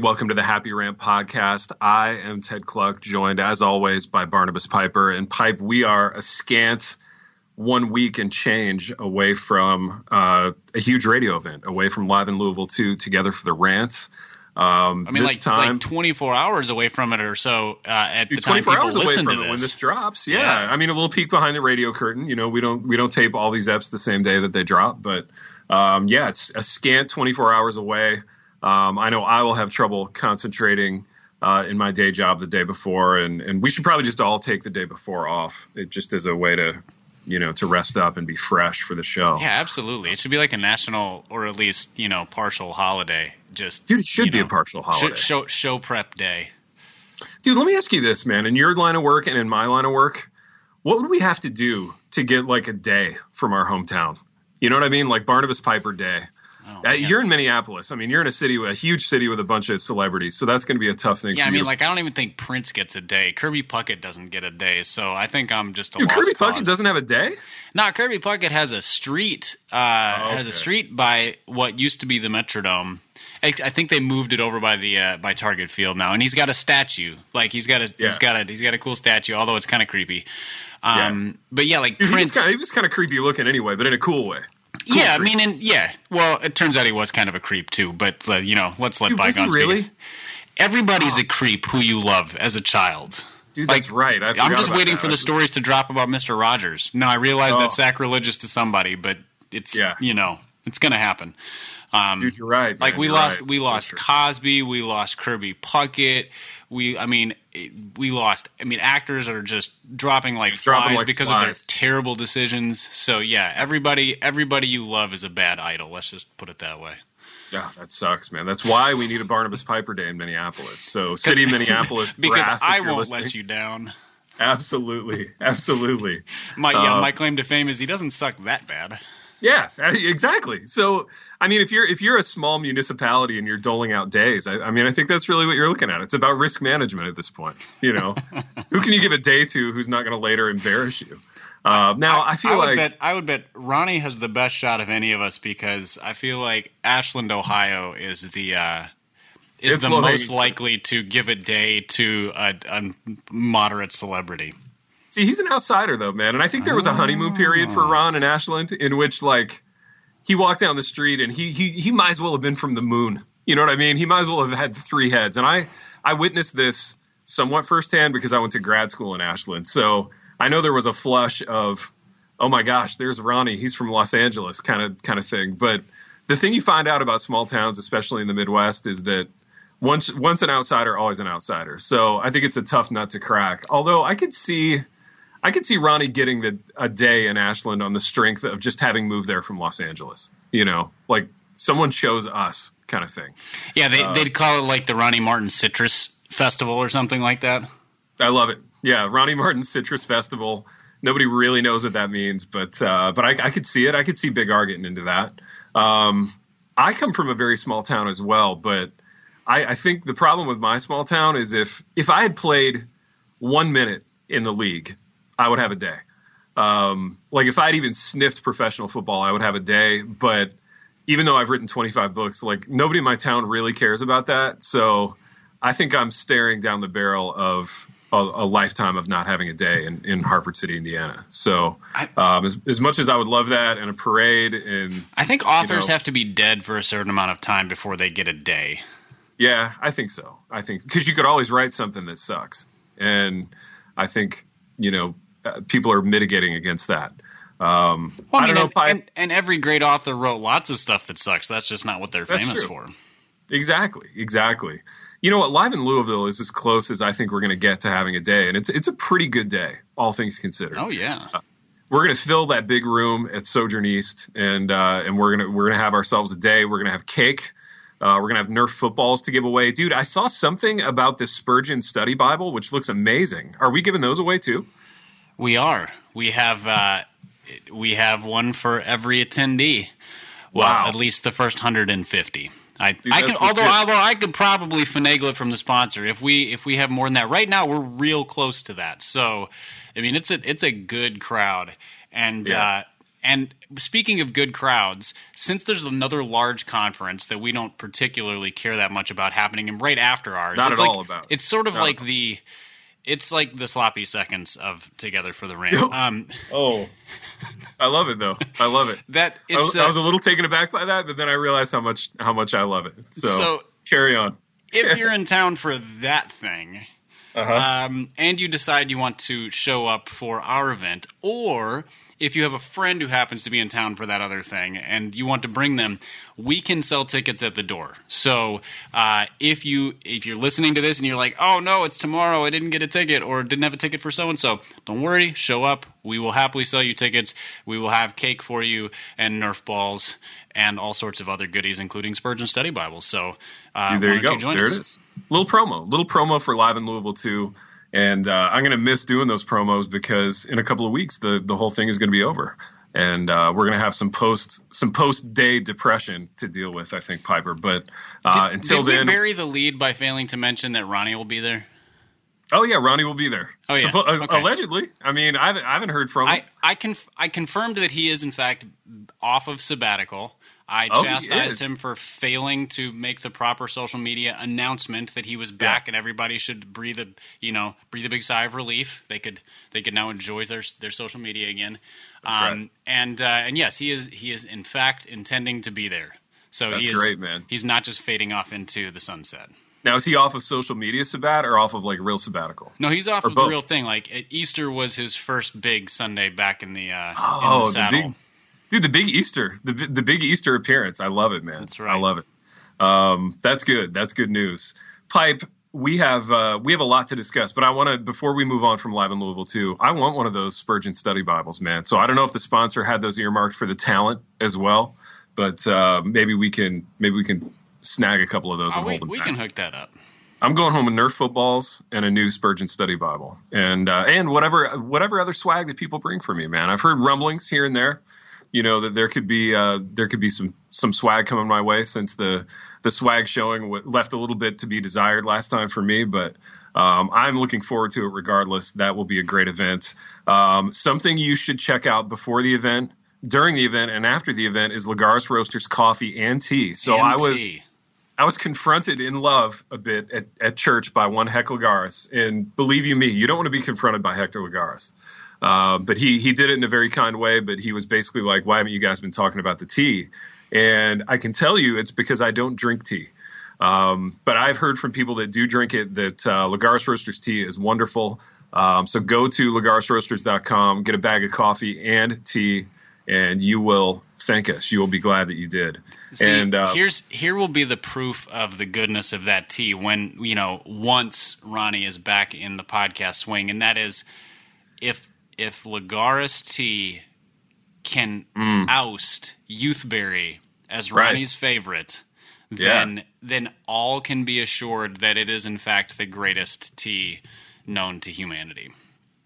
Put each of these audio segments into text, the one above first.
welcome to the Happy Rant podcast. I am Ted Kluck, joined as always by Barnabas Piper. And Pipe, we are a scant one week and change away from uh, a huge radio event, away from Live in Louisville 2 Together for the Rant. Um, I mean, this like, time, like 24 hours away from it or so uh, at the Dude, time 24 people hours away listen from to it this. when this drops. Yeah. Yeah. I mean, a little peek behind the radio curtain. You know, we don't we don't tape all these eps the same day that they drop, but um, yeah, it's a scant 24 hours away. Um, I know I will have trouble concentrating uh, in my day job the day before, and and we should probably just all take the day before off. It just as a way to you know to rest up and be fresh for the show. yeah, absolutely. It should be like a national or at least you know partial holiday. Just Dude, it should be know, a partial holiday. Show, show show prep day. Dude, let me ask you this, man. In your line of work and in my line of work, what would we have to do to get like a day from our hometown? You know what I mean? Like Barnabas Piper Day. Oh, Uh, you're in Minneapolis. I mean, you're in a city, a huge city with a bunch of celebrities. So that's going to be a tough thing. yeah, I mean, to- like I don't even think Prince gets a day. Kirby Puckett doesn't get a day, so I think I'm just a Dude, Kirby cause. Puckett doesn't have a day. No, Kirby Puckett has a street. Uh, Has a street by what used to be the Metrodome. I, I think they moved it over by the uh, by Target Field now, and he's got a statue. Like he's got a Yeah. he's got a he's got a cool statue, although it's kind of creepy. Um, But yeah, like Dude, Prince. he was kind of creepy looking anyway, but in a cool way. Yeah, I mean, and, yeah. Well, it turns out he was kind of a creep too. But uh, you know, let's let Dude, bygones be. really? Everybody's a creep who you love as a child. Dude, Like, that's right. I I'm just waiting that. for the stories to drop about Mister Rogers. No, I realize Oh. that's sacrilegious to somebody, but it's Yeah. you know it's going to happen. Um, Dude, you're right. like we you're lost, right. we lost. Cosby, we lost Kirby Puckett. We, I mean, we lost. I mean, actors are just dropping like Dropping flies like because of their terrible decisions. So yeah, everybody, everybody you love is a bad idol. Let's just put it that way. Ah, that sucks, man. That's why we need a Barnabas Piper Day in Minneapolis. So, city of Minneapolis, Because brass, I won't listening. let you down. Absolutely, absolutely. My yeah, Uh, my claim to fame is he doesn't suck that bad. Yeah, exactly. So, I mean, if you're if you're a small municipality and you're doling out days, I, I mean, I think that's really what you're looking at. It's about risk management at this point. You know, who can you give a day to who's not going to later embarrass you? Uh, now, I, feel I would like bet I would bet Ronnie has the best shot of any of us because I feel like Ashland, Ohio, is the uh, is It's the most likely to give a day to a, a moderate celebrity. see he's an outsider though, man. And I think there was a honeymoon period for Ron and Ashland in which like he walked down the street and he he he might as well have been from the moon. You know what I mean? He might as well have had three heads. And I I witnessed this somewhat firsthand because I went to grad school in Ashland. So I know there was a flush of oh my gosh, there's Ronnie. He's from Los Angeles, kind of kind of thing. But the thing you find out about small towns, especially in the Midwest, is that once once an outsider, always an outsider. So I think it's a tough nut to crack. Although I could see. I could see Ronnie getting the, a day in Ashland on the strength of just having moved there from Los Angeles. You know, like someone chose us, kind of thing. Yeah, they, Uh, they'd call it like the Ronnie Martin Citrus Festival or something like that. I love it. Yeah, Ronnie Martin Citrus Festival. Nobody really knows what that means, but uh, but I, I could see it. I could see Big R getting into that. Um, I come from a very small town as well, but I, I think the problem with my small town is if if I had played one minute in the league, I would have a day. Um, like if I'd even sniffed professional football, I would have a day. But even though I've written 25 books, like nobody in my town really cares about that. So I think I'm staring down the barrel of a, a lifetime of not having a day in, in Hartford City, Indiana. So um, as, as much as I would love that and a parade and I think authors know- have to be dead for a certain amount of time before they get a day. Yeah, I think so. I think because you could always write something that sucks, and I think you know people are mitigating against that. Um, Well, I, don't know. and, Pi- and, and every great author wrote lots of stuff that sucks. That's just not what they're famous true. for. exactly, exactly. You know what? Live in Louisville is as close as I think we're going to get to having a day, and it's it's a pretty good day, all things considered. Oh yeah, We're going to fill that big room at Sojourn East, and uh, and we're gonna we're gonna have ourselves a day. We're gonna have cake. Uh, we're gonna have Nerf footballs to give away, dude. I saw something about this Spurgeon Study Bible, which looks amazing. Are we giving those away too? We are. We have uh, we have one for every attendee. Well, Wow. at least the first hundred and fifty. I, Dude, I can although although I could probably finagle it from the sponsor if we if we have more than that. Right now we're real close to that. So I mean it's a it's a good crowd and Yeah. uh, and speaking of good crowds, since there's another large conference that we don't particularly care that much about happening, and right after ours, Not it's at like- all about. It's sort of like the, it's like the sloppy seconds of Together for the Ring. um, Oh, I love it though. I love it. that I was, it's I was a little taken aback by that, but then I realized how much how much I love it. So, So- carry on. if you're in town for that thing, Uh-huh. um, and you decide you want to show up for our event, or if you have a friend who happens to be in town for that other thing and you want to bring them, we can sell tickets at the door. So uh, if you if you're listening to this and you're like, oh no, it's tomorrow, I didn't get a ticket or didn't have a ticket for so and so, don't worry, show up. We will happily sell you tickets. We will have cake for you and Nerf balls and all sorts of other goodies, including Spurgeon Study Bibles. So uh, Dude, there you go. join there us? it is. Little promo, little promo for live in Louisville too. And uh, I'm going to miss doing those promos because in a couple of weeks the the whole thing is going to be over, and uh, we're going to have some post some post day depression to deal with. I think Piper, but uh, Did- until did then, we bury the lead by failing to mention that Ronnie will be there? oh yeah, Ronnie will be there. Oh, yeah. Suppo- uh, Okay. allegedly. I mean, I haven't I haven't heard from him. I I conf- I confirmed that he is in fact off of sabbatical. I Oh, chastised him for failing to make the proper social media announcement that he was back, and everybody should breathe a you know breathe a big sigh of relief. They could they could now enjoy their their social media again. Um, right. And uh, and yes, he is he is in fact intending to be there. So That's he is great, man. He's not just fading off into the sunset. now is he off of social media sabbat or off of like real sabbatical? No, he's off Or of both. the real thing. Like Easter was his first big Sunday back in the uh, Oh, in the the saddle. big dude, the big Easter, the the big Easter appearance. I love it, man. That's right. I love it. Um, that's good. That's good news. Pipe. We have uh, we have a lot to discuss, but I want to before we move on from live in Louisville too. I want one of those Spurgeon Study Bibles, man. So I don't know if the sponsor had those earmarked for the talent as well, but uh, maybe we can maybe we can snag a couple of those Oh, and we them we back. can hook that up. I'm going home with Nerf footballs and a new Spurgeon Study Bible, and uh, and whatever whatever other swag that people bring for me, man. I've heard rumblings here and there, you know, that there could be uh, there could be some some swag coming my way since the the swag showing w- left a little bit to be desired last time for me, but. Um, I'm looking forward to it regardless. That will be a great event. Um, something you should check out before the event, during the event, and after the event is Lagaris Roasters coffee and tea. So And I was tea. I was confronted in love a bit at, at church by one Heck Lagaris, and believe you me, you don't want to be confronted by Hector Lagaris. Uh, but he he did it in a very kind way. But he was basically like, "Why haven't you guys been talking about the tea?" And I can tell you, it's because I don't drink tea. Um, but I've heard from people that do drink it that uh, Lagaris Roasters tea is wonderful. Um, so go to lagarisroasters.com, get a bag of coffee and tea, and you will thank us. You will be glad that you did. See, and uh, here's here will be the proof of the goodness of that tea when you know once Ronnie is back in the podcast swing, and that is if if Lagaris T can oust Youthberry as Mm. Right. Ronnie's favorite, then then all can be assured that it is in fact the greatest tea known to humanity.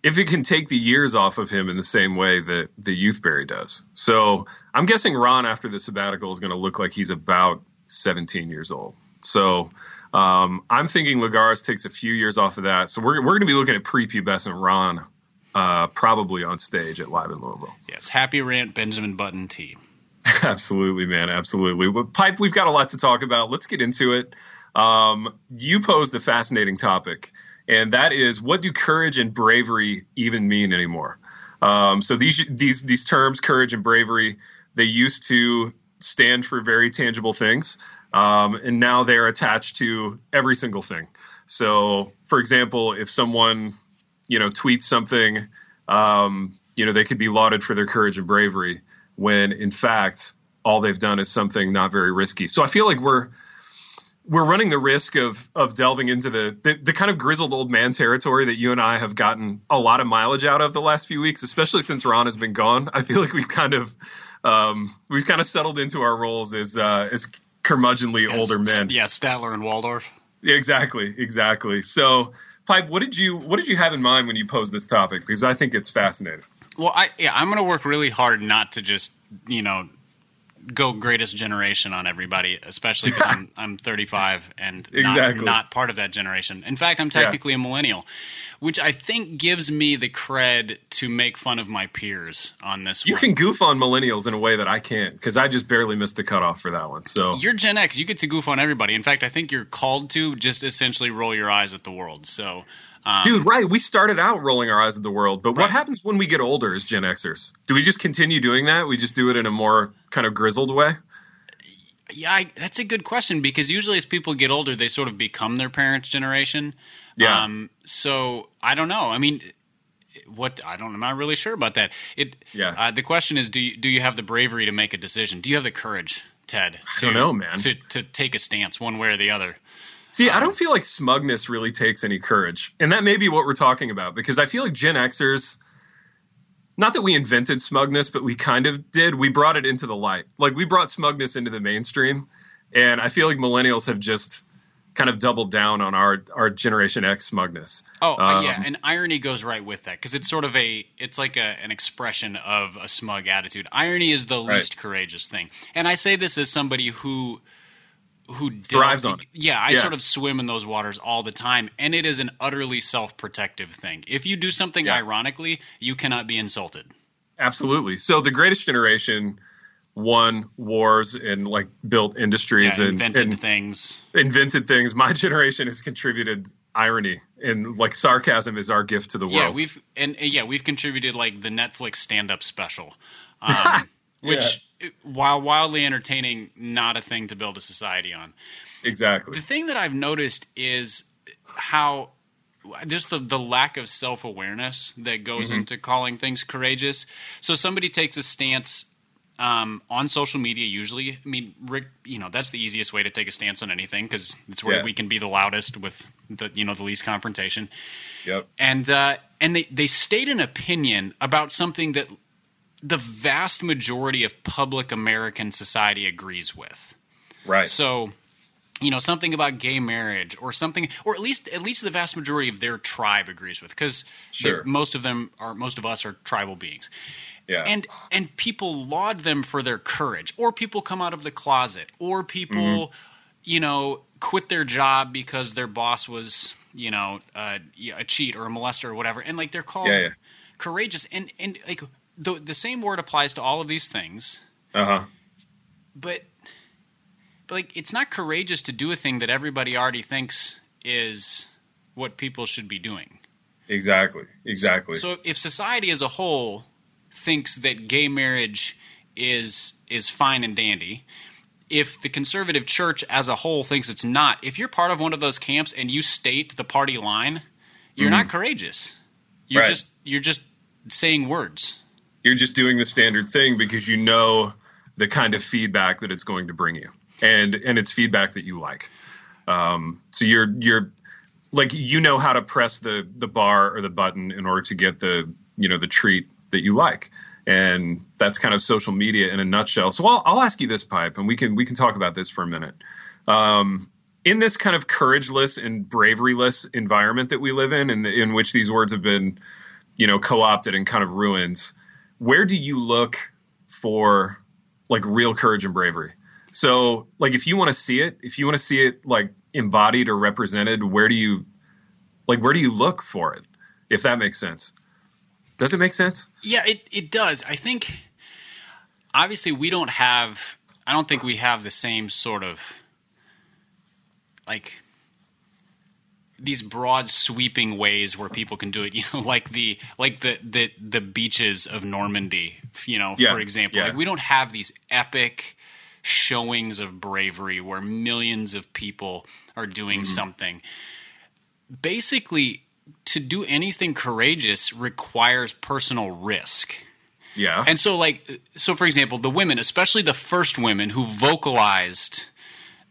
if it can take the years off of him in the same way that the Youthberry does. So I'm guessing Ron after the sabbatical is going to look like he's about 17 years old. So um, I'm thinking Lagares takes a few years off of that. So we're, we're going to be looking at prepubescent Ron uh, probably on stage at Live in Louisville. Yes, Happy Rant Benjamin Button tea. absolutely, man. Absolutely. But Pipe, we've got a lot to talk about. Let's get into it. Um, you posed a fascinating topic, and that is what do courage and bravery even mean anymore? Um, so these these these terms, courage and bravery, they used to stand for very tangible things, um, and now they're attached to every single thing. So, for example, if someone you know tweet something, um, you know they could be lauded for their courage and bravery when in fact all they've done is something not very risky. So I feel like we're we're running the risk of of delving into the, the the kind of grizzled old man territory that you and I have gotten a lot of mileage out of the last few weeks, especially since Ron has been gone. I feel like we've kind of um, we've kind of settled into our roles as uh, as curmudgeonly older men. Yeah, Statler and Waldorf. Exactly, exactly. So, Pipe, what did you what did you have in mind when you posed this topic? Because I think it's fascinating. Well, I yeah, I'm going to work really hard not to just you know go greatest generation on everybody, especially because I'm, I'm 35 and Exactly. not, not part of that generation. In fact, I'm technically a millennial, which I think gives me the cred to make fun of my peers on this You one. can goof on millennials in a way that I can't because I just barely missed the cutoff for that one. So You're Gen X. You get to goof on everybody. In fact, I think you're called to just essentially roll your eyes at the world. So, um, Dude, right. We started out rolling our eyes at the world, but Right. what happens when we get older as Gen Xers? Do we just continue doing that? We just do it in a more kind of grizzled way? Yeah, I, that's a good question because usually as people get older, they sort of become their parents' generation. Yeah. Um, so I don't know. I mean, what I don't. I'm not really sure about that. It. Yeah. Uh, the question is, do you do you have the bravery to make a decision? Do you have the courage, Ted? To, don't know, man. To to take a stance one way or the other. See, Um, I don't feel like smugness really takes any courage. And that may be what we're talking about because I feel like Gen Xers, not that we invented smugness, but we kind of did. We brought it into the light. Like we brought smugness into the mainstream. And I feel like millennials have just kind of doubled down on our, our Generation X smugness. Oh uh, yeah, Um, and irony goes right with that because it's sort of a it's like a, an expression of a smug attitude. Irony is the Right. least courageous thing, and I say this as somebody who who Thrives on it. Yeah, I Yeah. sort of swim in those waters all the time, and it is an utterly self protective thing. If you do something Yeah. ironically, you cannot be insulted. Absolutely. So the greatest generation won wars and like built industries Yeah, and, invented and things. invented things. My generation has contributed irony and like sarcasm is our gift to the world. Yeah, we've and yeah, we've contributed like the Netflix stand up special, um, which while wildly entertaining, not a thing to build a society on. exactly. The thing that I've noticed is how just the, the lack of self awareness that goes Mm-hmm. into calling things courageous. So somebody takes a stance um, on social media. Usually, I mean, Rick, you know, that's the easiest way to take a stance on anything because it's where Yeah. we can be the loudest with the you know the least confrontation. Yep. And uh, and they they state an opinion about something that the vast majority of public American society agrees with. Right. So, you know, something about gay marriage or something, or at least at least the vast majority of their tribe agrees with, because Sure. most of them are most of us are tribal beings, yeah. and and people laud them for their courage, or people come out of the closet, or people, Mm-hmm. you know, quit their job because their boss was, you know, uh, a cheat or a molester or whatever, and like they're called Yeah, yeah. courageous, and and like the the same word applies to all of these things uh huh. but but like it's not courageous to do a thing that everybody already thinks is what people should be doing. Exactly. Exactly. So if society as a whole thinks that gay marriage is is fine and dandy, if the conservative church as a whole thinks it's not, if you're part of one of those camps and you state the party line, you're not courageous. You're Right. just you're just saying words. You're just doing the standard thing because you know the kind of feedback that it's going to bring you, and and it's feedback that you like. Um, so you're you're like you know how to press the the bar or the button in order to get the you know the treat that you like. And that's kind of social media in a nutshell. So i'll, I'll ask you this pipe and we can we can talk about this for a minute. Um, in this kind of courageless and braveryless environment that we live in and in which these words have been you know co-opted and kind of ruins where do you look for like real courage and bravery? So like if you want to see it if you want to see it like embodied or represented where do you like where do you look for it if that makes sense? Does it make sense? Yeah, it, it does. I think obviously we don't have I don't think we have the same sort of like these broad sweeping ways where people can do it, you know, like the like the the the beaches of Normandy, you know, Yeah, for example. yeah. Like we don't have these epic showings of bravery where millions of people are doing Mm-hmm. something. Basically, to do anything courageous requires personal risk. yeah And so, like, so for example, the women, especially the first women who vocalized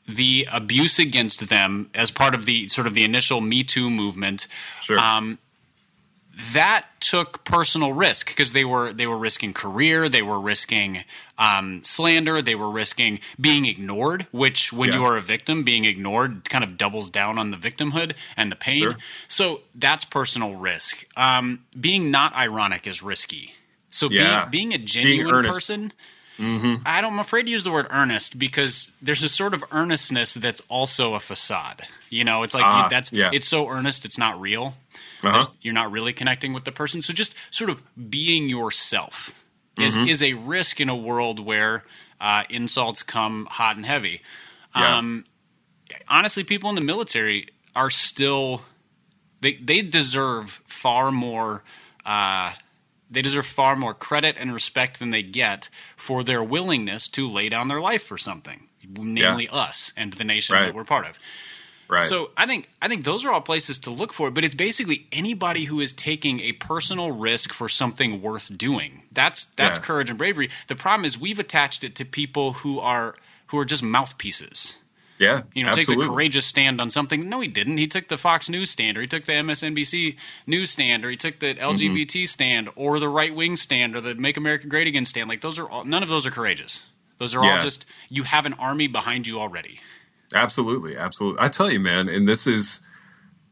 the abuse against them as part of the sort of the initial Me Too movement, sure um, that took personal risk because they were they were risking career, they were risking um, slander, they were risking being ignored. Which, when Yeah. you are a victim, being ignored kind of doubles down on the victimhood and the pain. Sure. So that's personal risk. Um, being not ironic is risky. So Yeah. being being a genuine earnest. person, Mm-hmm. I don't, I'm afraid to use the word earnest because there's a sort of earnestness that's also a facade. You know, it's like Ah, that's yeah. it's so earnest, it's not real. Uh-huh. You're not really connecting with the person. So just sort of being yourself is Mm-hmm. is a risk in a world where uh, insults come hot and heavy. Yeah. Um, honestly, people in the military are still they they deserve far more. Uh, they deserve far more credit and respect than they get for their willingness to lay down their life for something, namely us and the nation Right. that we're part of. Right. So I think I think those are all places to look for, but it's basically anybody who is taking a personal risk for something worth doing. That's that's Yeah. courage and bravery. The problem is we've attached it to people who are who are just mouthpieces. Yeah. You know, absolutely. takes a courageous stand on something. No, he didn't. He took the Fox News stand, or he took the MSNBC news stand, or he took the LGBT stand, or the right wing stand, or the Make America Great Again stand. Like those are all, none of those are courageous. Those are all just you have an army behind you already. Absolutely, absolutely. I tell you, man, and this is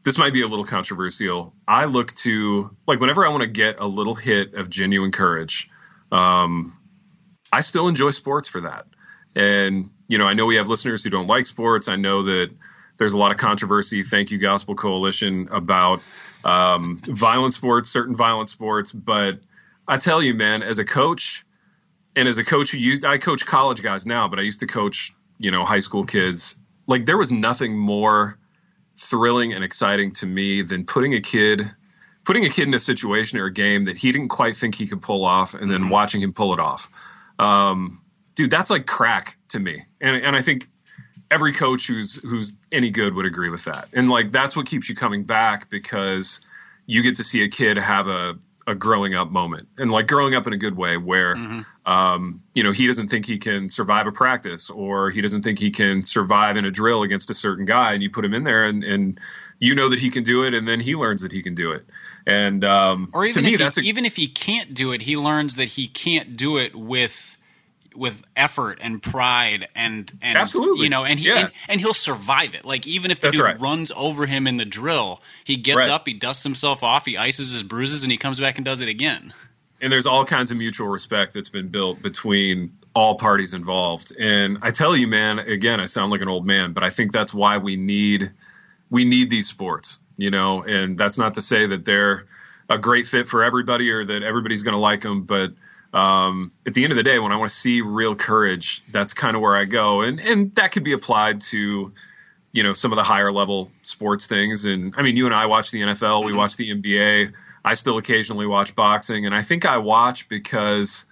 this might be a little controversial. I look to like whenever I want to get a little hit of genuine courage, um, I still enjoy sports for that. And you know, I know we have listeners who don't like sports. I know that there's a lot of controversy. Thank you, Gospel Coalition, about um, violent sports, certain violent sports. But I tell you, man, as a coach, and as a coach who used, I coach college guys now, but I used to coach, you know, high school kids. Like there was nothing more thrilling and exciting to me than putting a kid, putting a kid in a situation or a game that he didn't quite think he could pull off, and then watching him pull it off. Um, dude, that's like crack to me, and and I think every coach who's who's any good would agree with that. And like that's what keeps you coming back because you get to see a kid have a a growing up moment and like growing up in a good way where um, you know he doesn't think he can survive a practice or he doesn't think he can survive in a drill against a certain guy and you put him in there and, and you know that he can do it and then he learns that he can do it. And um, Or even to me if that's a, even if he can't do it, he learns that he can't do it with with effort and pride and and Absolutely. you know and he Yeah. and, and he'll survive it like even if the That's dude right. runs over him in the drill he gets Right. up he dusts himself off he ices his bruises and he comes back and does it again and there's all kinds of mutual respect that's been built between all parties involved. And I tell you, man, again, I sound like an old man, but I think that's why we need we need these sports, you know. And that's not to say that they're a great fit for everybody or that everybody's going to like them, but um, at the end of the day, when I want to see real courage, that's kind of where I go, and and that could be applied to you know some of the higher level sports things. And i mean you and i watch the nfl we watch the nba i still occasionally watch boxing. And i think i watch because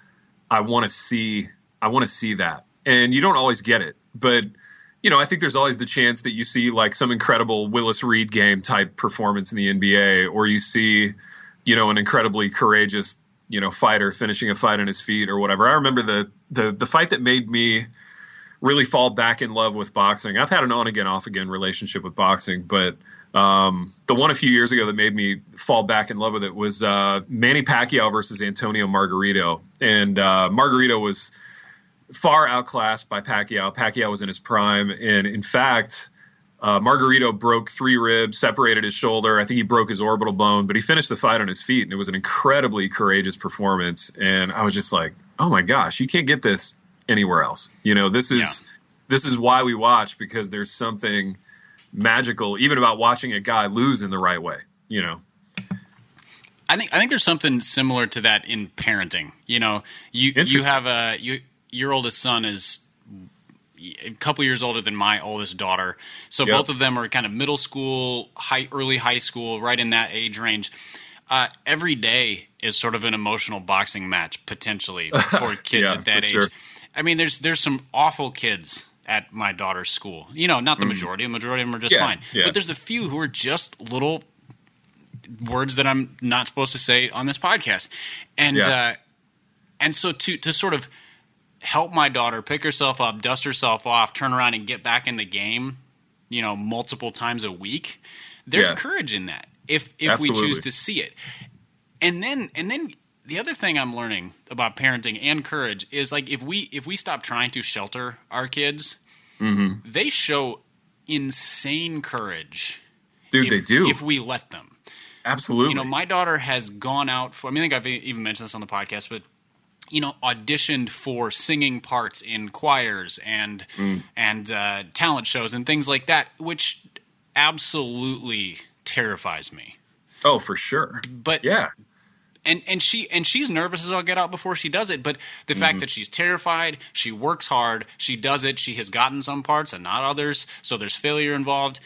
i want to see i want to see that. And you don't always get it. But you know i think there's always the chance that you see like some incredible willis reed game type performance in the nba or you see you know an incredibly courageous you know fighter finishing a fight on his feet or whatever i remember the the the fight that made me really fall back in love with boxing. I've had an on again, off again relationship with boxing, but um, the one a few years ago that made me fall back in love with it was uh, Manny Pacquiao versus Antonio Margarito. And uh, Margarito was far outclassed by Pacquiao. Pacquiao was in his prime. And in fact, uh, Margarito broke three ribs, separated his shoulder. I think he broke his orbital bone, but he finished the fight on his feet. And it was an incredibly courageous performance. And I was just like, oh my gosh, you can't get this anywhere else. You know, this is Yeah. this is why we watch because there's something magical even about watching a guy lose in the right way. You know, I think I think there's something similar to that in parenting. You know, you you have a you your oldest son is a couple years older than my oldest daughter, so Yep. both of them are kind of middle school, high early high school, right in that age range. Uh, every day is sort of an emotional boxing match potentially for kids Yeah, at that age. sure. I mean, there's there's some awful kids at my daughter's school. You know, not the majority. The majority of them are just Mm. Yeah, fine. yeah. But there's a few who are just little words that I'm not supposed to say on this podcast. And uh, and so to to sort of help my daughter pick herself up, dust herself off, turn around and get back in the game, you know, multiple times a week. There's Yeah. courage in that if if we choose to see it. And then and then the other thing I'm learning about parenting and courage is like if we if we stop trying to shelter our kids, Mm-hmm. they show insane courage. dude, if, they do if we let them. absolutely. You know, my daughter has gone out for. I mean, I think I've even mentioned this on the podcast, but you know auditioned for singing parts in choirs and Mm. and uh, talent shows and things like that, which absolutely terrifies me. Oh, for sure. But Yeah. and and she and she's nervous as all get out before she does it. But the Mm-hmm. fact that she's terrified, she works hard, she does it. She has gotten some parts and not others, so there's failure involved.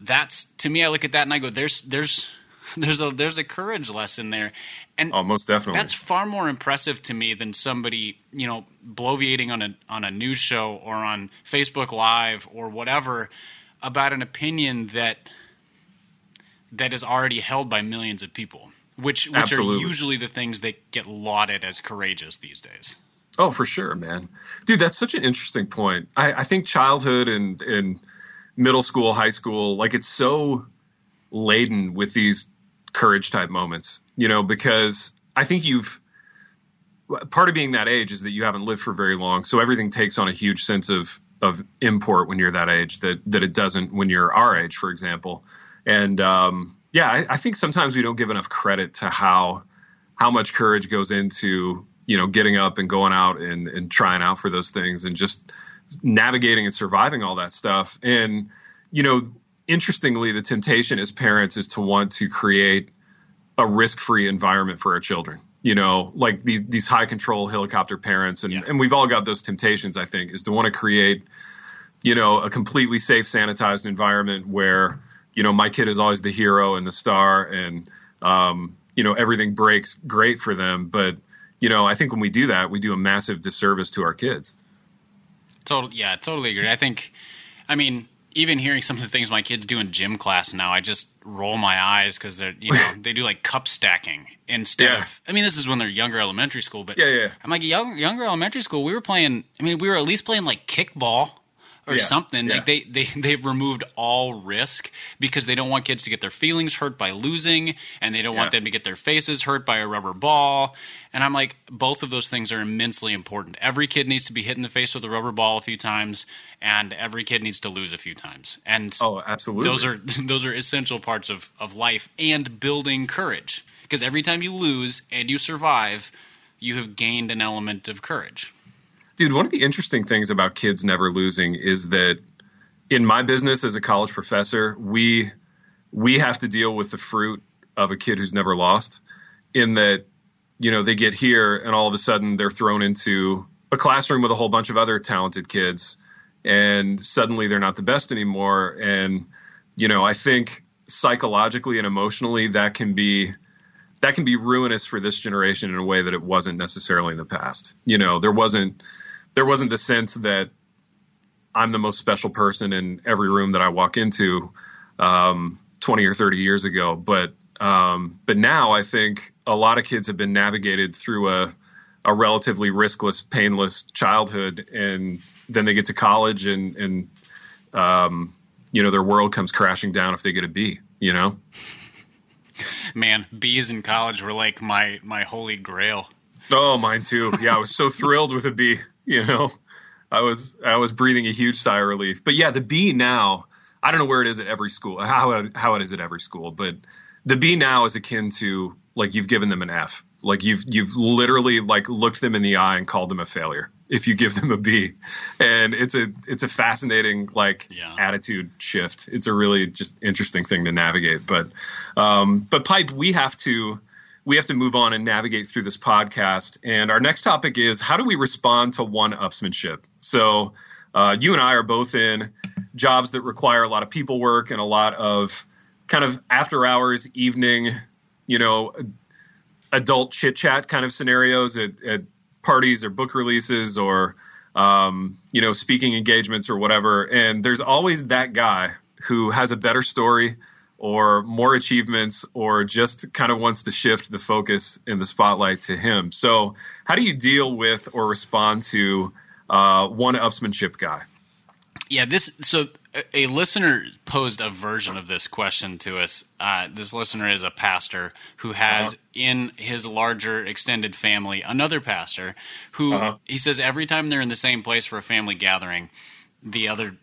That's to me. I look at that and I go, "There's there's there's a there's a courage lesson there." And Oh, most definitely. that's far more impressive to me than somebody you know bloviating on a on a news show or on Facebook Live or whatever about an opinion that that is already held by millions of people, which which Absolutely. are usually the things that get lauded as courageous these days. Oh, for sure, man. Dude, that's such an interesting point. I, I think childhood and, and middle school, high school, like it's so laden with these courage type moments, you know, because I think you've part of being that age is that you haven't lived for very long. So everything takes on a huge sense of, of import when you're that age that, that it doesn't when you're our age, for example. And, um, yeah, I, I think sometimes we don't give enough credit to how, how much courage goes into you know getting up and going out and, and trying out for those things and just navigating and surviving all that stuff and you know interestingly the temptation as parents is to want to create a risk-free environment for our children you know like these these high control helicopter parents and, Yeah. and we've all got those temptations i think is to want to create you know a completely safe sanitized environment where you know my kid is always the hero and the star and um, you know everything breaks great for them but you know i think when we do that we do a massive disservice to our kids Total, yeah, totally agree. I think, I mean, even hearing some of the things my kids do in gym class now, I just roll my eyes because they're, you know, they do like cup stacking instead Yeah. of. I mean, this is when they're younger elementary school, but Yeah, yeah. I'm like young, younger elementary school. We were playing. I mean, we were at least playing like kickball or Yeah, something. yeah. Like they they they've removed all risk because they don't want kids to get their feelings hurt by losing, and they don't want them to get their faces hurt by a rubber ball. And I'm like, both of those things are immensely important. Every kid needs to be hit in the face with a rubber ball a few times, and every kid needs to lose a few times. And oh absolutely those are those are essential parts of, of life and building courage. Because every time you lose and you survive, you have gained an element of courage. Dude one of the interesting things about kids never losing is that in my business as a college professor we we have to deal with the fruit of a kid who's never lost in that you know they get here and all of a sudden they're thrown into a classroom with a whole bunch of other talented kids and suddenly they're not the best anymore. And you know i think psychologically and emotionally that can be that can be ruinous for this generation in a way that it wasn't necessarily in the past. You know there wasn't there wasn't the sense that i'm the most special person in every room that i walk into um, 20 or 30 years ago but um, but now i think a lot of kids have been navigated through a a relatively riskless painless childhood and then they get to college and and um, you know their world comes crashing down if they get a b you know Man, B's in college were like my my holy grail. Oh, mine too. Yeah, I was so thrilled with a B. You know, I was I was breathing a huge sigh of relief. But yeah, the B now, I don't know where it is at every school, how how it is at every school, but the B now is akin to like you've given them an F. Like you've you've literally like looked them in the eye and called them a failure if you give them a B. And it's a it's a fascinating like Yeah. attitude shift. It's a really just interesting thing to navigate. But um, but pipe, we have to we have to move on and navigate through this podcast. And our next topic is how do we respond to one upsmanship? So uh, you and I are both in jobs that require a lot of people work and a lot of kind of after hours, evening, you know, adult chit chat kind of scenarios at, at parties or book releases or um, you know speaking engagements or whatever. And there's always that guy who has a better story or more achievements or just kind of wants to shift the focus in the spotlight to him. So how do you deal with or respond to uh, one upsmanship guy? Yeah, this so a, a listener posed a version of this question to us. Uh, this listener is a pastor who has Uh-huh. in his larger extended family another pastor who Uh-huh. he says every time they're in the same place for a family gathering, the other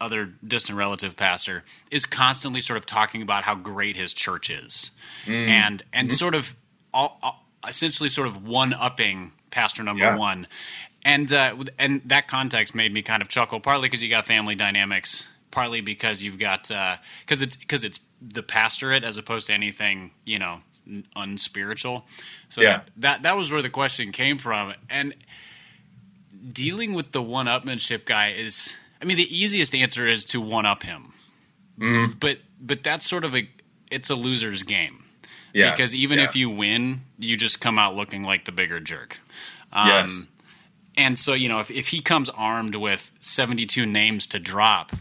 other distant relative pastor is constantly sort of talking about how great his church is, Mm. and and Mm-hmm. sort of all, all- essentially sort of one upping pastor number Yeah. one, and uh, and that context made me kind of chuckle. Partly because you got family dynamics, partly because you've got because it's because it's the pastorate as opposed to anything you know unspiritual. So Yeah. that, that that was where the question came from, and dealing with the one-upmanship guy is. I mean, the easiest answer is to one-up him, Mm-hmm. but but that's sort of a it's a loser's game Yeah. because even Yeah. if you win, you just come out looking like the bigger jerk. Um, yes. And so, you know, if, if he comes armed with 72 names to drop,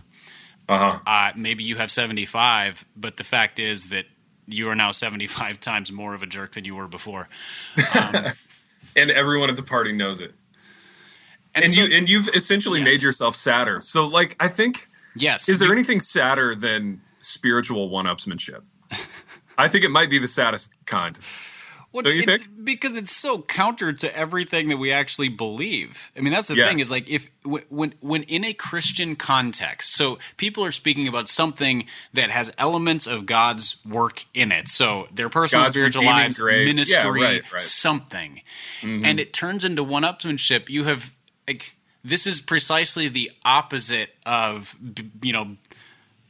Uh huh. uh, maybe you have 75, but the fact is that you are now 75 times more of a jerk than you were before. And everyone at the party knows it. And, And so, you and you've essentially Yes. made yourself sadder. So like I think yes. is there you- anything sadder than spiritual one-upsmanship? I think it might be the saddest kind. What, Don't you think? Because it's so counter to everything that we actually believe. I mean, that's the Yes. thing is like if when, when in a Christian context, so people are speaking about something that has elements of God's work in it. So their personal God's spiritual lives, grace. Yeah, ministry, right, right. something, Mm-hmm. and it turns into one-upsmanship. You have like this is precisely the opposite of you know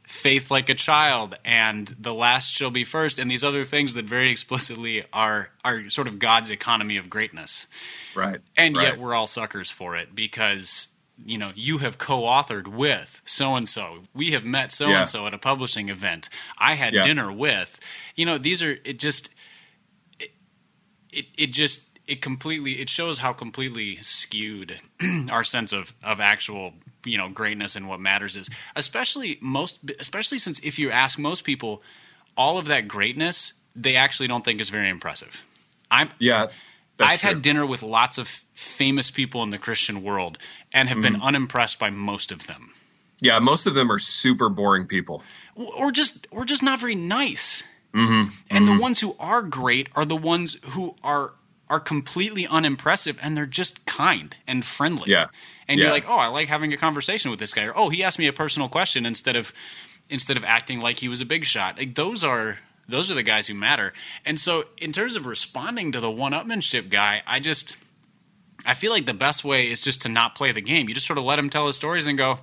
faith like a child and the last shall be first and these other things that very explicitly are are sort of god's economy of greatness Right. and right. yet we're all suckers for it because you know you have co-authored with so and so we have met so and so at a publishing event i had Yeah. dinner with you know these are it just it it, it just it completely it shows how completely skewed our sense of of actual you know greatness and what matters is especially most especially since if you ask most people all of that greatness they actually don't think is very impressive i'm Yeah. I've true. had dinner with lots of famous people in the Christian world and have been Mm-hmm. unimpressed by most of them. Yeah, most of them are super boring people. Or just or just not very nice. Mm-hmm. And the ones who are great are the ones who are are completely unimpressive and they're just kind and friendly. Yeah. And Yeah. you're like, "Oh, I like having a conversation with this guy." Or, "Oh, he asked me a personal question instead of instead of acting like he was a big shot." Like those are those are the guys who matter. And so, in terms of responding to the one-upmanship guy, I just I feel like the best way is just to not play the game. You just sort of let him tell his stories and go,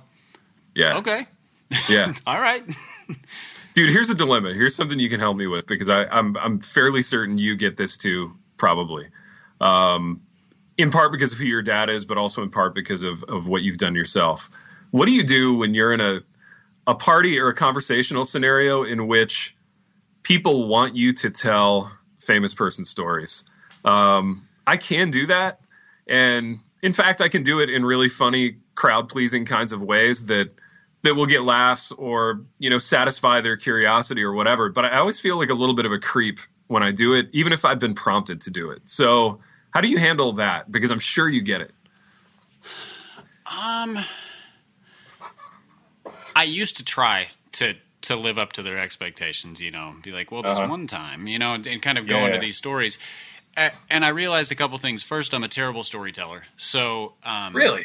Yeah. "Okay, Yeah. all right." Dude, here's a dilemma. Here's something you can help me with because I, I'm I'm fairly certain you get this too, probably. Um, in part because of who your dad is, but also in part because of, of what you've done yourself. What do you do when you're in a a party or a conversational scenario in which people want you to tell famous person stories? Um, I can do that, and in fact, I can do it in really funny, crowd pleasing kinds of ways that that will get laughs or you know satisfy their curiosity or whatever. But I always feel like a little bit of a creep when I do it, even if I've been prompted to do it. So, how do you handle that? Because I'm sure you get it. Um, I used to try to to live up to their expectations. You know, be like, well, this Uh-huh. one time, you know, and, kind of go Yeah, into yeah. these stories. And I realized a couple things. First, I'm a terrible storyteller. So, um, Really?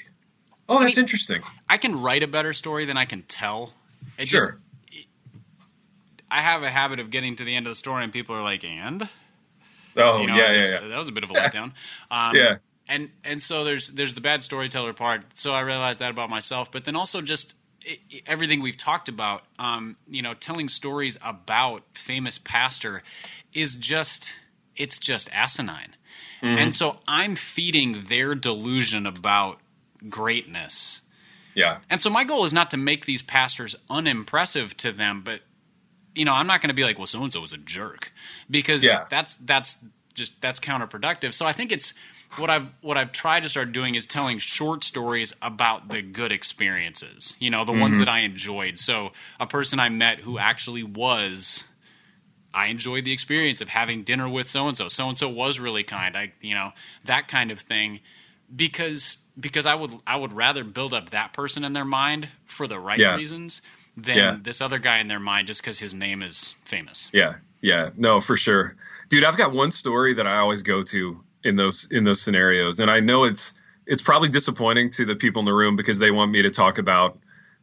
Oh, that's mean- interesting. I can write a better story than I can tell. It Sure. Just, I have a habit of getting to the end of the story and people are like, "And." oh, You know, yeah, yeah, yeah. That was a bit of a letdown. Um, Yeah. And and so there's there's the bad storyteller part. So I realized that about myself, but then also just everything we've talked about. Um, you know, telling stories about famous pastor is just it's just asinine. Mm-hmm. And so I'm feeding their delusion about greatness. Yeah. And so my goal is not to make these pastors unimpressive to them, but you know, I'm not going to be like, well, so and so was a jerk, because Yeah. that's that's just that's counterproductive. So I think it's what I've what I've tried to start doing is telling short stories about the good experiences. You know, the ones mm-hmm. that I enjoyed. So a person I met who actually was. I enjoyed the experience of having dinner with so and so. So and so was really kind. I, you know, that kind of thing because because I would I would rather build up that person in their mind for the right Yeah. reasons than Yeah. this other guy in their mind just because his name is famous. Yeah, yeah, no, for sure, dude. I've got one story that I always go to in those in those scenarios, and I know it's it's probably disappointing to the people in the room because they want me to talk about,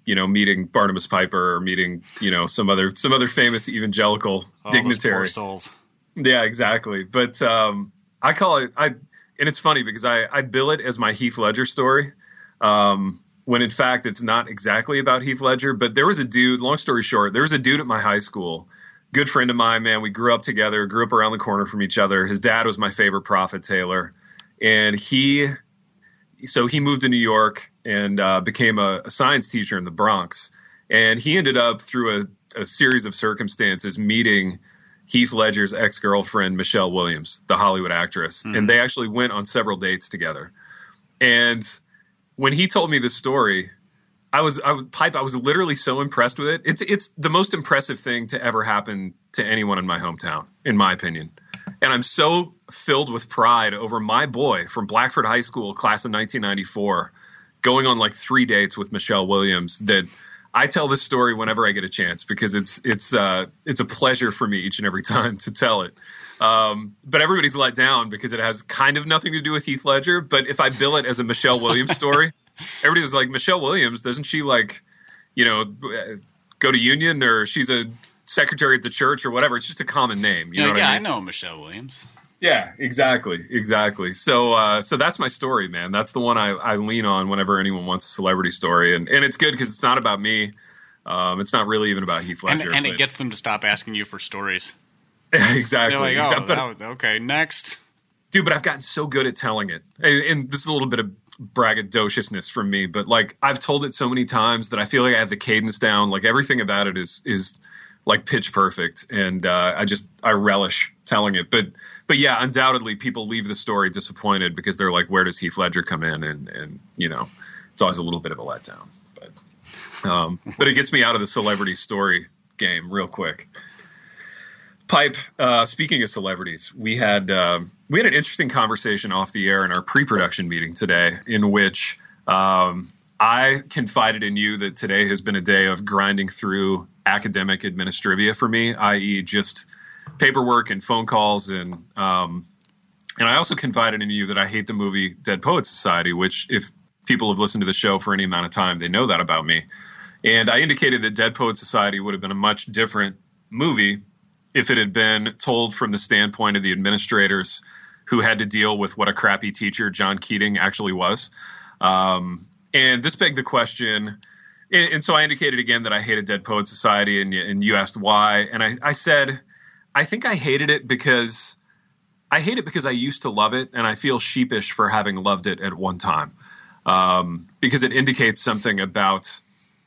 you know, meeting Barnabas Piper or meeting, you know, some other some other famous evangelical Oh, those poor dignitary. souls. Yeah, exactly. But um, I call it I and it's funny because I, I bill it as my Heath Ledger story, um, when in fact it's not exactly about Heath Ledger. But there was a dude. Long story short, there was a dude at my high school, good friend of mine. Man, we grew up together, grew up around the corner from each other. His dad was my favorite prophet, Taylor, and he, so he moved to New York and uh, became a, a science teacher in the Bronx. And he ended up through a, a series of circumstances meeting Heath Ledger's ex girlfriend, Michelle Williams, the Hollywood actress. Mm. And they actually went on several dates together. And when he told me this story, I was I was pipe. I was literally so impressed with it. It's it's the most impressive thing to ever happen to anyone in my hometown, in my opinion. And I'm so filled with pride over my boy from Blackford High School, class of 1994, going on like three dates with Michelle Williams. That I tell this story whenever I get a chance because it's it's uh, it's a pleasure for me each and every time to tell it. Um, but everybody's let down because it has kind of nothing to do with Heath Ledger. But if I bill it as a Michelle Williams story, everybody was like, Michelle Williams, doesn't she like, you know, go to Union or she's a secretary at the church or whatever? It's just a common name. You yeah, know yeah, I, mean? I know Michelle Williams. Yeah, exactly, exactly. So, uh, so that's my story, man. That's the one I, I lean on whenever anyone wants a celebrity story, and and it's good because it's not about me. Um, it's not really even about Heath Ledger, and, and it gets them to stop asking you for stories. exactly. Like, oh, but, okay, next, dude. But I've gotten so good at telling it, and, and this is a little bit of braggadociousness from me, but like I've told it so many times that I feel like I have the cadence down. Like everything about it is is like pitch perfect, and uh, I just I relish telling it. But but yeah, undoubtedly, people leave the story disappointed because they're like, where does Heath Ledger come in? And and you know, it's always a little bit of a letdown. But um, but it gets me out of the celebrity story game real quick. Pipe. Uh, speaking of celebrities, we had um, we had an interesting conversation off the air in our pre-production meeting today, in which um, I confided in you that today has been a day of grinding through academic administrivia for me, i.e., just paperwork and phone calls, and um, and I also confided in you that I hate the movie Dead Poets Society, which if people have listened to the show for any amount of time, they know that about me. And I indicated that Dead Poets Society would have been a much different movie if it had been told from the standpoint of the administrators who had to deal with what a crappy teacher John Keating actually was. Um, and this begged the question. And, and, so I indicated again that I hated Dead Poet Society, and, and you asked why. And I, I said, I think I hated it because I hate it because I used to love it, and I feel sheepish for having loved it at one time um, because it indicates something about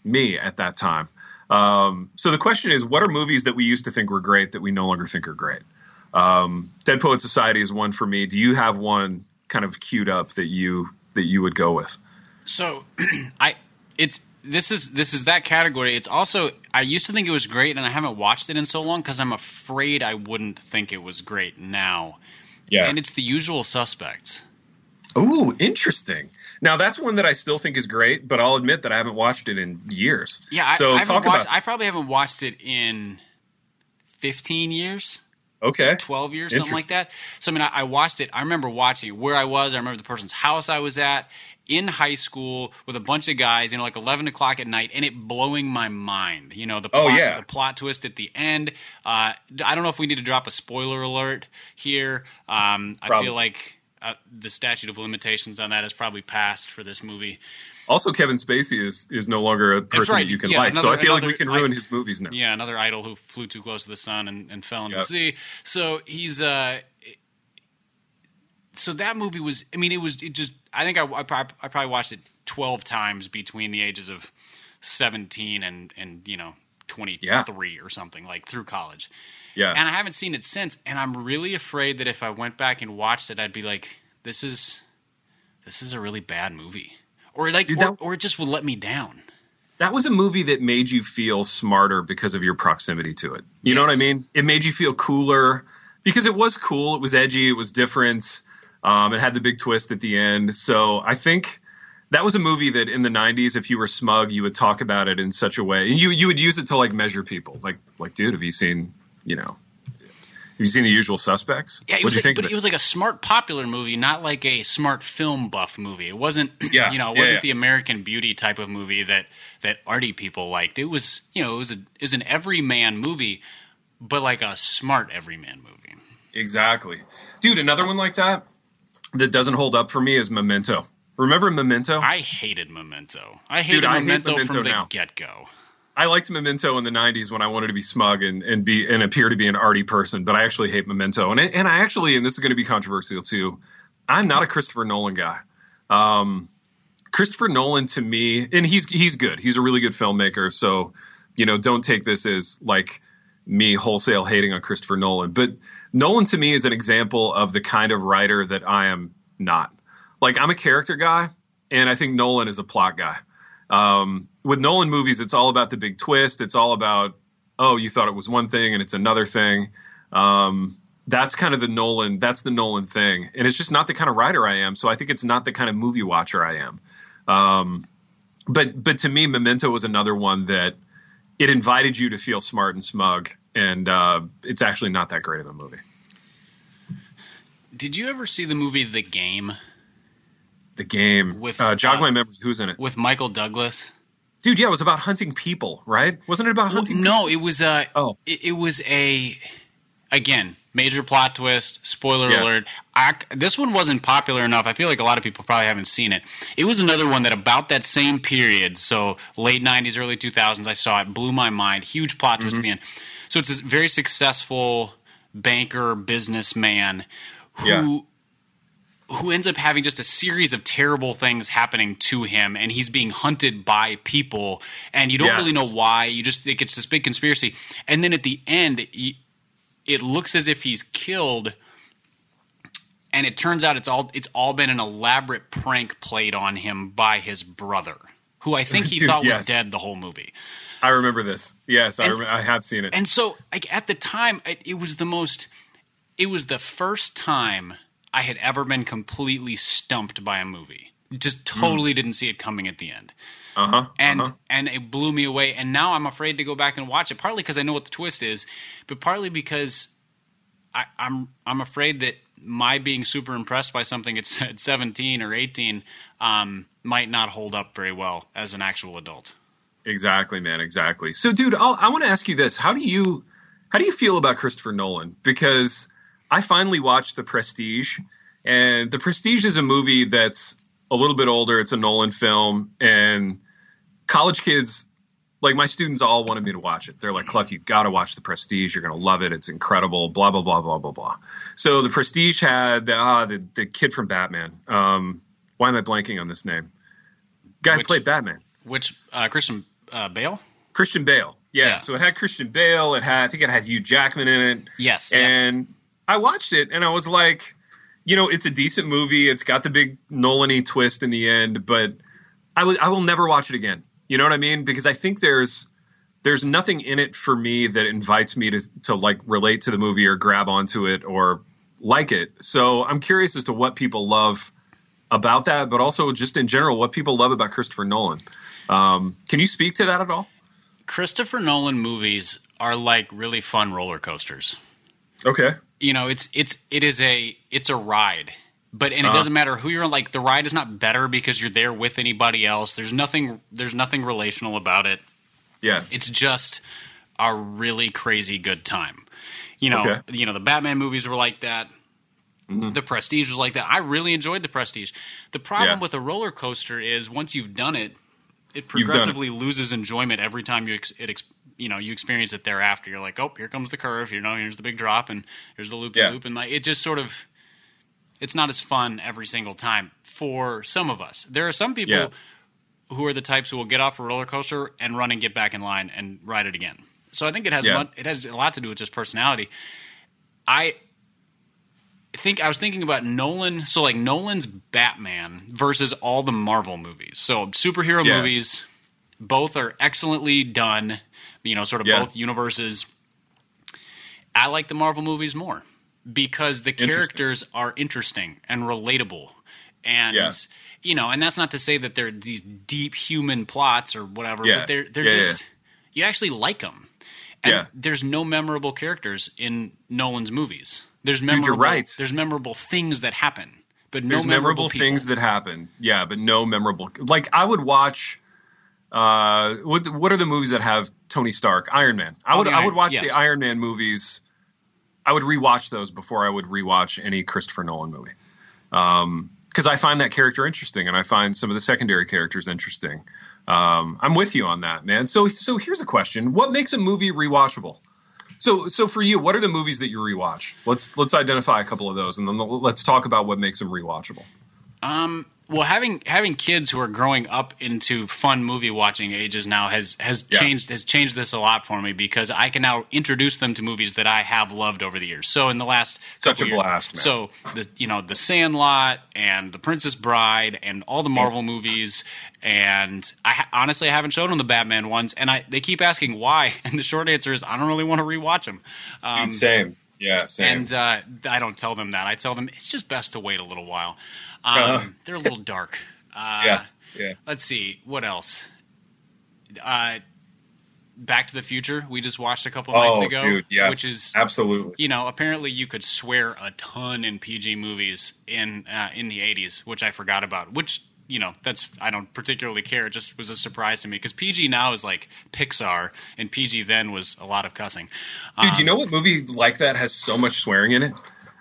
me at that time. Um, so the question is, what are movies that we used to think were great that we no longer think are great? Um, Dead Poet Society is one for me. Do you have one kind of queued up that you that you would go with? So, I it's this is this is that category. It's also I used to think it was great, and I haven't watched it in so long because I'm afraid I wouldn't think it was great now. Yeah, and it's The Usual Suspects. Ooh, interesting. Now that's one that I still think is great, but I'll admit that I haven't watched it in years. Yeah, so I, I talk watched, about. I probably haven't watched it in fifteen years. Okay, twelve years, something like that. So I mean, I, I watched it. I remember watching it where I was. I remember the person's house I was at in high school with a bunch of guys, you know, like eleven o'clock at night, and it blowing my mind. You know, the oh, plot, oh, yeah. the plot twist at the end. Uh, I don't know if we need to drop a spoiler alert here. Um, I feel like uh, the statute of limitations on that has probably passed for this movie. Also, Kevin Spacey is is no longer a person right. that you can yeah, like, another, so I feel like we can ruin I, his movies now. Yeah, another idol who flew too close to the sun and, and fell into yep. the sea. So he's uh, so that movie was. I mean, it was. It just. I think I, I, I probably watched it twelve times between the ages of seventeen and and you know twenty three yeah. or something like through college. Yeah. And I haven't seen it since, and I'm really afraid that if I went back and watched it, I'd be like, "This is, this is a really bad movie," or like, Dude, that, or, or it just would let me down. That was a movie that made you feel smarter because of your proximity to it. You yes. know what I mean? It made you feel cooler because it was cool. It was edgy. It was different. Um, it had the big twist at the end. So I think that was a movie that in the 90s if you were smug you would talk about it in such a way and you you would use it to like measure people like like dude have you seen you know, have you seen The Usual Suspects? Yeah, it was, like, but it? it? was like a smart popular movie, not like a smart film buff movie. It wasn't, yeah, you know, it wasn't yeah, yeah. the American Beauty type of movie that that arty people liked. It was, you know, it was a it was an everyman movie, but like a smart everyman movie. Exactly, dude. Another one like that. that doesn't hold up for me is Memento. Remember Memento? I hated Memento. I hated Dude, I hate Memento, Memento from the get go. I liked Memento in the '90s when I wanted to be smug and, and be and appear to be an arty person, but I actually hate Memento. And and I actually, and this is going to be controversial too. I'm not a Christopher Nolan guy. Um, Christopher Nolan to me, and he's he's good. He's a really good filmmaker. So, you know, don't take this as like me wholesale hating on Christopher Nolan. But Nolan to me is an example of the kind of writer that I am not. Like I'm a character guy, and I think Nolan is a plot guy. Um, with Nolan movies, it's all about the big twist. It's all about oh, you thought it was one thing and it's another thing. Um, that's kind of the Nolan. That's the Nolan thing, and it's just not the kind of writer I am. So I think it's not the kind of movie watcher I am. Um, but but to me, Memento was another one that it invited you to feel smart and smug, and uh, it's actually not that great of a movie. Did you ever see the movie The Game The game With, uh, jog uh, my memory. Who's in it? with Michael Douglas? Dude, yeah, it was about hunting people, right? Wasn't it about Well, hunting? no, it was a. Oh. it, it was a. Again, major plot twist. Spoiler Yeah. alert. I, this one wasn't popular enough. I feel like a lot of people probably haven't seen it. It was another one that about that same period, so late '90s, early 2000s. I saw it, blew my mind. Huge plot twist at mm-hmm. the end. So it's a very successful banker businessman who Yeah. Who ends up having just a series of terrible things happening to him and he's being hunted by people and you don't Yes. really know why you just think it's this big conspiracy and then at the end it looks as if he's killed and it turns out it's all it's all been an elaborate prank played on him by his brother who I think he Dude, thought yes. was dead the whole movie I remember this. Yes, I, rem- I have seen it. and so, like at the time, it, it was the most. It was the first time I had ever been completely stumped by a movie. Just totally didn't see it coming at the end, Uh huh. and and it blew me away. And now I'm afraid to go back and watch it. Partly because I know what the twist is, but partly because I, I'm I'm afraid that my being super impressed by something at, at 17 or 18 um, might not hold up very well as an actual adult. Exactly, man. Exactly. So, dude, I'll, I want to ask you this: How do you how do you feel about Christopher Nolan? Because I finally watched The Prestige, and The Prestige is a movie that's a little bit older. It's a Nolan film, and college kids, like my students, all wanted me to watch it. They're like, "Kluck, you got to watch The Prestige. You're gonna love it. It's incredible." Blah blah blah blah blah blah. So, The Prestige had the ah the, the kid from Batman. Um, why am I blanking on this name? Guy who Which- played Batman. Which uh, Christian uh, Bale? Christian Bale. Yeah. Yeah. So it had Christian Bale. It had I think it had Hugh Jackman in it. Yes. yeah. I watched it and I was like, you know, it's a decent movie. It's got the big Nolan-y twist in the end, but I would I will never watch it again. You know what I mean? Because I think there's there's nothing in it for me that invites me to to like relate to the movie or grab onto it or like it. So I'm curious as to what people love about that, but also just in general what people love about Christopher Nolan. Um, can you speak to that at all? Christopher Nolan movies are like really fun roller coasters. Okay. You know, it's it's it is a it's a ride. But and it Uh-huh. doesn't matter who you're like the ride is not better because you're there with anybody else. There's nothing there's nothing relational about it. Yeah. It's just a really crazy good time. You know, Okay. you know the Batman movies were like that. Mm-hmm. The Prestige was like that. I really enjoyed the Prestige. The problem Yeah. with a roller coaster is once you've done it, it You've it. progressively loses enjoyment every time you ex- it ex- you know you experience it thereafter. You're like, oh, here comes the curve. You know, here's the big drop, and here's the loop Yeah. loop, and like it just sort of it's not as fun every single time for some of us. There are some people Yeah. who are the types who will get off a roller coaster and run and get back in line and ride it again. So I think it has Yeah. it has a lot to do with just personality. I think I was thinking about Nolan. So like Nolan's Batman versus all the Marvel movies. So superhero Yeah. movies, both are excellently done. You know, sort of Yeah. both universes. I like the Marvel movies more because the Interesting. characters are interesting and relatable. And Yeah. you know, and that's not to say that they're these deep human plots or whatever, Yeah. but they're they're just you actually like them. And Yeah. there's no memorable characters in Nolan's movies. There's memorable right. there's memorable things that happen, but no There's memorable, people. things that happen. Yeah, but no memorable. Like I would watch. Uh, what what are the movies that have Tony Stark? Iron Man. I would I would watch yes. the Iron Man movies. I would rewatch those before I would rewatch any Christopher Nolan movie. Um, because I find that character interesting, and I find some of the secondary characters interesting. Um, I'm with you on that, man. So, so here's a question: What makes a movie rewatchable? So, so for you, what are the movies that you rewatch? Let's let's identify a couple of those, and then let's talk about what makes them rewatchable. Um, well, having having kids who are growing up into fun movie watching ages now has has yeah. changed has changed this a lot for me because I can now introduce them to movies that I have loved over the years. So in the last such a years, blast, man. So the you know the Sandlot and the Princess Bride and all the Marvel movies and I honestly I haven't shown them the Batman ones and I they keep asking why and the short answer is I don't really want to rewatch them. Um, Dude, same. Yeah, same. And uh, I don't tell them that. I tell them it's just best to wait a little while. Um, uh, they're a little dark. Uh, yeah, yeah. Let's see what else. Uh, Back to the Future. We just watched a couple oh, nights ago, dude, yes, which is absolutely. You know, apparently you could swear a ton in PG movies in uh, in the '80s, which I forgot about. Which you know, that's I don't particularly care. It just was a surprise to me because PG now is like Pixar, and PG then was a lot of cussing. Dude, um, you know what movie like that has so much swearing in it?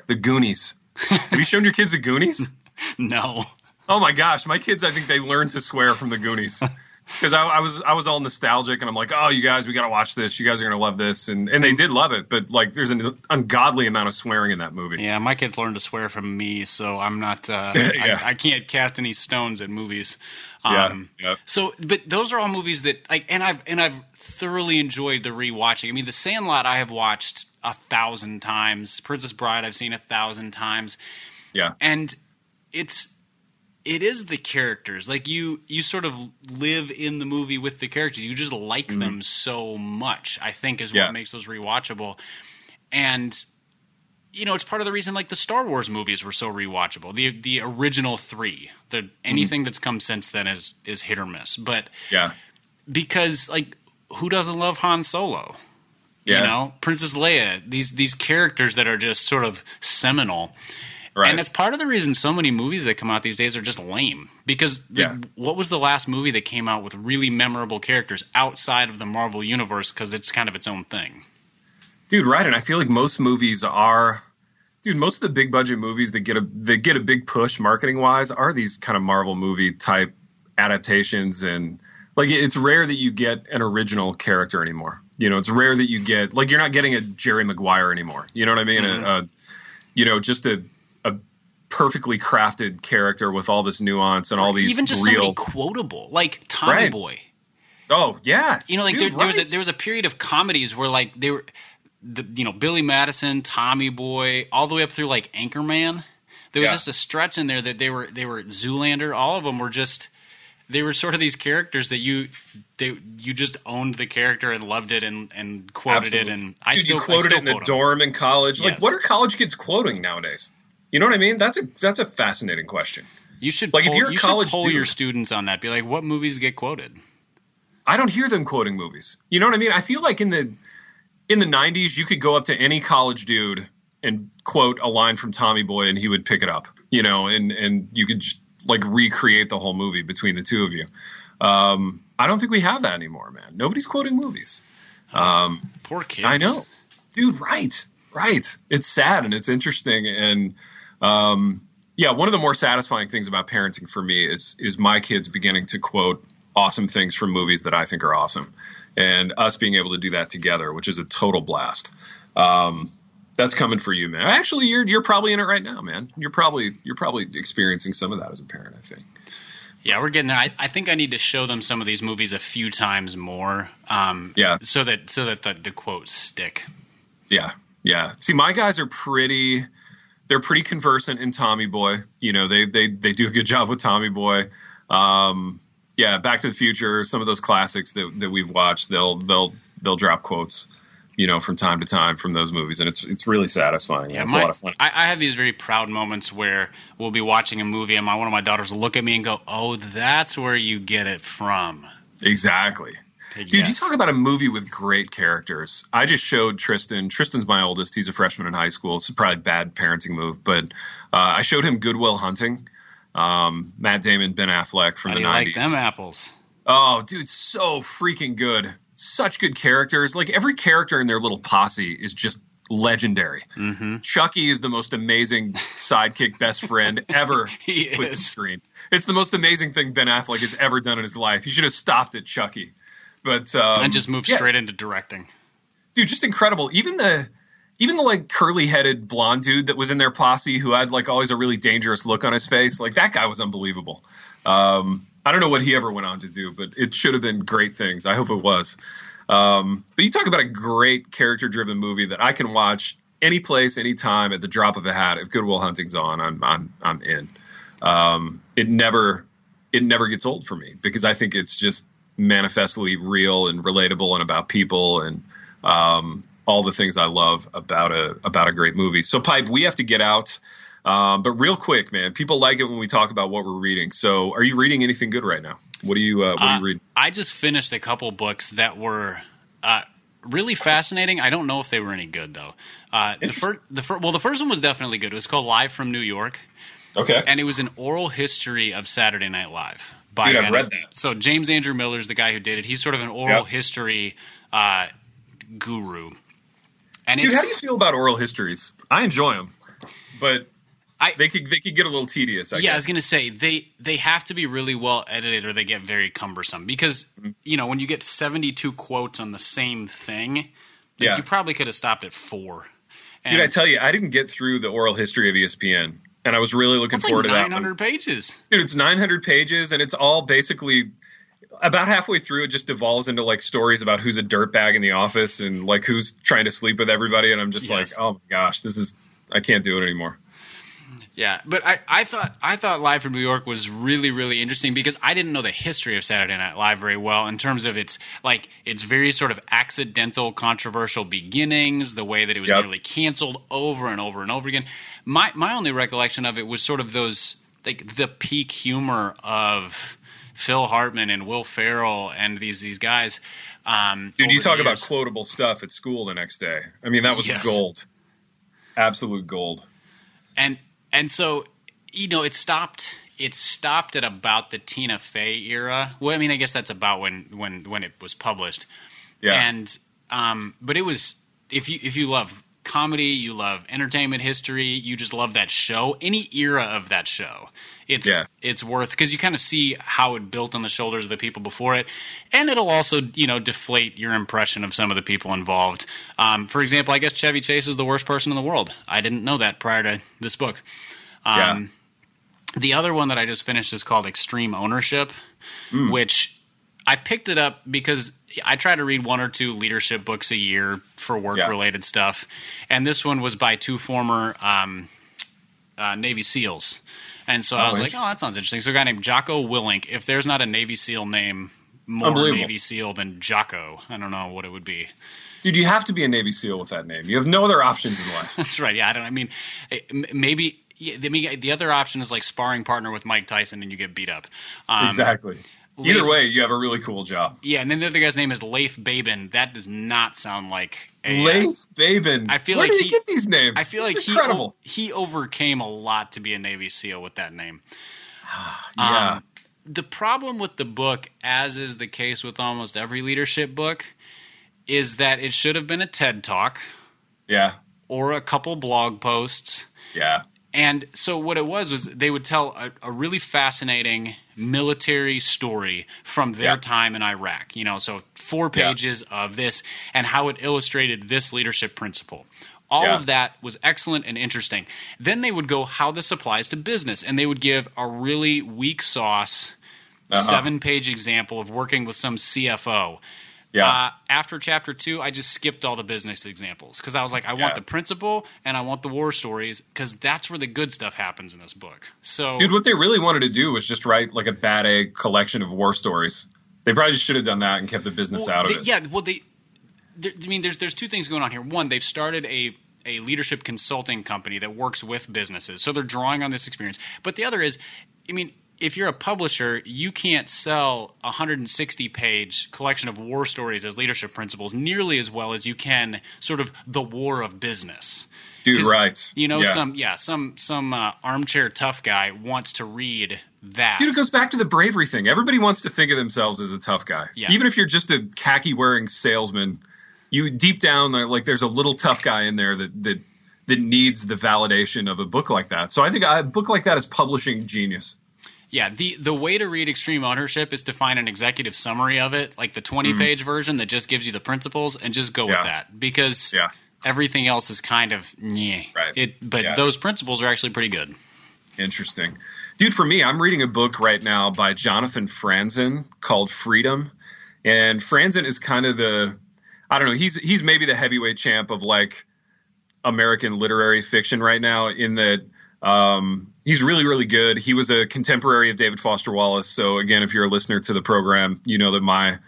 The Goonies. Have you shown your kids the Goonies? no. Oh my gosh, my kids! I think they learned to swear from the Goonies. because I, I, was I was all nostalgic and I'm like, oh, you guys, we got to watch this. You guys are gonna love this, and and they did love it. But like, there's an ungodly amount of swearing in that movie. Yeah, my kids learned to swear from me, so I'm not. Uh, yeah. I, I, can't cast any stones at movies. Um, yeah, yeah. So, but those are all movies that like, and I've and I've thoroughly enjoyed the rewatching. I mean, The Sandlot I have watched a thousand times. Princess Bride I've seen a thousand times. Yeah, and it's it is the characters like you you sort of live in the movie with the characters you just like mm-hmm. them so much i think is what yeah. makes those rewatchable and you know it's part of the reason like the star wars movies were so rewatchable the the original 3 the mm-hmm. anything that's come since then is is hit or miss but yeah because like who doesn't love han solo yeah. you know princess leia these these characters that are just sort of seminal Right. And it's part of the reason so many movies that come out these days are just lame. Because yeah. the, what was the last movie that came out with really memorable characters outside of the Marvel universe? Because it's kind of its own thing. Dude, right? And I feel like most movies are, dude. Most of the big budget movies that get a that get a big push marketing wise are these kind of Marvel movie type adaptations, and like it's rare that you get an original character anymore. You know, it's rare that you get like you're not getting a Jerry Maguire anymore. You know what I mean? Mm-hmm. A, a, you know, just a perfectly crafted character with all this nuance and all these even just real quotable, like Tommy right. Boy. Oh yeah, you know, like Dude, there, there was a, there was a period of comedies where like they were, the, you know, Billy Madison, Tommy Boy, all the way up through like Anchorman. There was yeah. just a stretch in there that they were they were Zoolander. All of them were just they were sort of these characters that you they you just owned the character and loved it and and quoted Absolutely. it and I Dude, still you quoted still it in the dorm in college. Yes. Like, what are college kids quoting nowadays? You know what I mean? That's a that's a fascinating question. You should like pull, if you're a you college poll dude, your students on that. Be like, what movies get quoted? I don't hear them quoting movies. You know what I mean? I feel like in the in the '90s, you could go up to any college dude and quote a line from Tommy Boy, and he would pick it up. You know, and and you could just like recreate the whole movie between the two of you. Um, I don't think we have that anymore, man. Nobody's quoting movies. Um, Poor kids. I know, dude. Right, right. It's sad and it's interesting and um, yeah, one of the more satisfying things about parenting for me is is my kids beginning to quote awesome things from movies that I think are awesome, and us being able to do that together, which is a total blast. Um, that's coming for you, man. Actually, you're you're probably in it right now, man. You're probably you're probably experiencing some of that as a parent. I think. Yeah, we're getting there. I, I, think I need to show them some of these movies a few times more. Um, yeah. So that so that the, the quotes stick. Yeah, yeah. See, my guys are pretty they're pretty conversant in Tommy Boy. You know, they they they do a good job with Tommy Boy. Um, yeah, Back to the Future, some of those classics that that we've watched, they'll they'll they'll drop quotes, you know, from time to time from those movies, and it's it's really satisfying. Yeah, it's my, a lot of fun. I, I, have these very proud moments where we'll be watching a movie, and my one of my daughters will look at me and go, "Oh, that's where you get it from." Exactly. Dude, yes. you talk about a movie with great characters. I just showed Tristan. Tristan's my oldest. He's a freshman in high school. It's probably a bad parenting move, but uh, I showed him Good Will Hunting. Um, Matt Damon, Ben Affleck from How the nineties. Like them apples. Oh, dude, so freaking good. Such good characters. Like every character in their little posse is just legendary. Mm-hmm. Chucky is the most amazing sidekick best friend ever He put to screen. It's the most amazing thing Ben Affleck has ever done in his life. He should have stopped at Chucky, but um, and just moved yeah, straight into directing. dude, just incredible. Even the even the like curly headed blonde dude that was in their posse who had like always a really dangerous look on his face, like that guy was unbelievable. Um, I don't know what he ever went on to do, but it should have been great things. I hope it was. Um, but you talk about a great character driven movie that I can watch any place, anytime at the drop of a hat. If Good Will Hunting's on, I'm I'm I'm in. Um, it never it never gets old for me because I think it's just manifestly real and relatable and about people and um, all the things I love about a about a great movie. So, pipe, we have to get out. Um, but real quick, man, people like it when we talk about what we're reading. So, are you reading anything good right now? What do you uh, What are Uh, you reading? I just finished a couple books that were uh, really fascinating. I don't know if they were any good though. Uh, the first, the fir- well, the first one was definitely good. It was called Live from New York, Okay, and it was an oral history of Saturday Night Live. By Dude, I've read that. So James Andrew Miller's the guy who did it. He's sort of an oral Yep. history uh, guru. And dude, how do you feel about oral histories? I enjoy them, but I- they could they could get a little tedious. I yeah, guess. I was gonna say they they have to be really well edited, or they get very cumbersome. Because Mm-hmm. you know when you get seventy two quotes on the same thing, like, Yeah. you probably could have stopped at four. And Dude, I tell you, I didn't get through the oral history of ESPN, and I was really looking that's forward like to that. nine hundred pages. Dude, it's 900 pages, and it's all basically about halfway through. It just devolves into like stories about who's a dirtbag in the office and like who's trying to sleep with everybody. And I'm just Yes. like, oh my gosh, this is I can't do it anymore. Yeah, but I, I thought I thought Live from New York was really really interesting because I didn't know the history of Saturday Night Live very well in terms of its like its very sort of accidental, controversial beginnings, the way that it was Yep. nearly canceled over and over and over again. My my only recollection of it was sort of those like the peak humor of Phil Hartman and Will Ferrell and these these guys. Um, Dude, you talk about quotable stuff at school the next day. I mean, that was Yes. gold, absolute gold. and and so you know it stopped it stopped at about the Tina Fey era. Well, I mean, I guess that's about when when when it was published. Yeah, And um, but it was if you if you love comedy, you love entertainment history, you just love that show. Any era of that show, it's Yeah. it's worth because you kind of see how it built on the shoulders of the people before it, and it'll also you know deflate your impression of some of the people involved. Um, for example, I guess Chevy Chase is the worst person in the world. I didn't know that prior to this book. Um, The other one that I just finished is called Extreme Ownership, Hmm. which I picked it up because I try to read one or two leadership books a year for work related stuff. And this one was by two former um, uh, Navy SEALs. And so I Oh, was like, oh, that sounds interesting. So a guy named Jocko Willink. If there's not a Navy SEAL name more. Navy SEAL than Jocko, I don't know what it would be. dude, you have to be a Navy SEAL with that name. You have no other options in life. That's right. Yeah, I don't. I mean, eh, maybe yeah, the, the other option is like sparring partner with Mike Tyson and you get beat up. Um, exactly. Either way, you have a really cool job. Yeah, and then the other guy's name is Leif Babin. That does not sound like a. uh, Leif Babin. I feel Where like he- you get these names? I feel This like is he incredible. he overcame a lot to be a Navy SEAL with that name. yeah. Um, the problem with the book, as is the case with almost every leadership book, is that it should have been a TED talk yeah. or a couple blog posts. Yeah. And so what it was was they would tell a, a really fascinating military story from their Yeah. time in Iraq. You know, so four Yeah. pages of this and how it illustrated this leadership principle. All Yeah. of that was excellent and interesting. Then they would go how this applies to business, and they would give a really weak sauce Uh-huh. seven page example of working with some CFO. Yeah. Uh, after chapter two, I just skipped all the business examples because I was like, I Yeah. want the principle and I want the war stories because that's where the good stuff happens in this book. So, Dude, what they really wanted to do was just write like a bad egg collection of war stories. They probably just should have done that and kept the business Well, out of they- it. Yeah, well, they. there- I mean, there's there's two things going on here. One, they've started a a leadership consulting company that works with businesses, so they're drawing on this experience. But the other is, I mean. If you're a publisher, you can't sell a 160 page collection of war stories as leadership principles nearly as well as you can sort of the war of business. Dude, right. You know, Yeah. some yeah, some some uh, armchair tough guy wants to read that. Dude, it goes back to the bravery thing. Everybody wants to think of themselves as a tough guy. Yeah. Even if you're just a khaki wearing salesman, you deep down like there's a little tough guy in there that that that needs the validation of a book like that. So I think a book like that is publishing genius. Yeah, the the way to read Extreme Ownership is to find an executive summary of it, like the 20 mm-hmm. page version that just gives you the principles, and just go yeah. with that because yeah. everything else is kind of yeah. Right. It, but yeah. those principles are actually pretty good. Interesting, dude. For me, I'm reading a book right now by Jonathan Franzen called Freedom, and Franzen is kind of the I don't know. He's he's maybe the heavyweight champ of like American literary fiction right now. In that um, he's really, really good. He was a contemporary of David Foster Wallace. So again, if you're a listener to the program, you know that my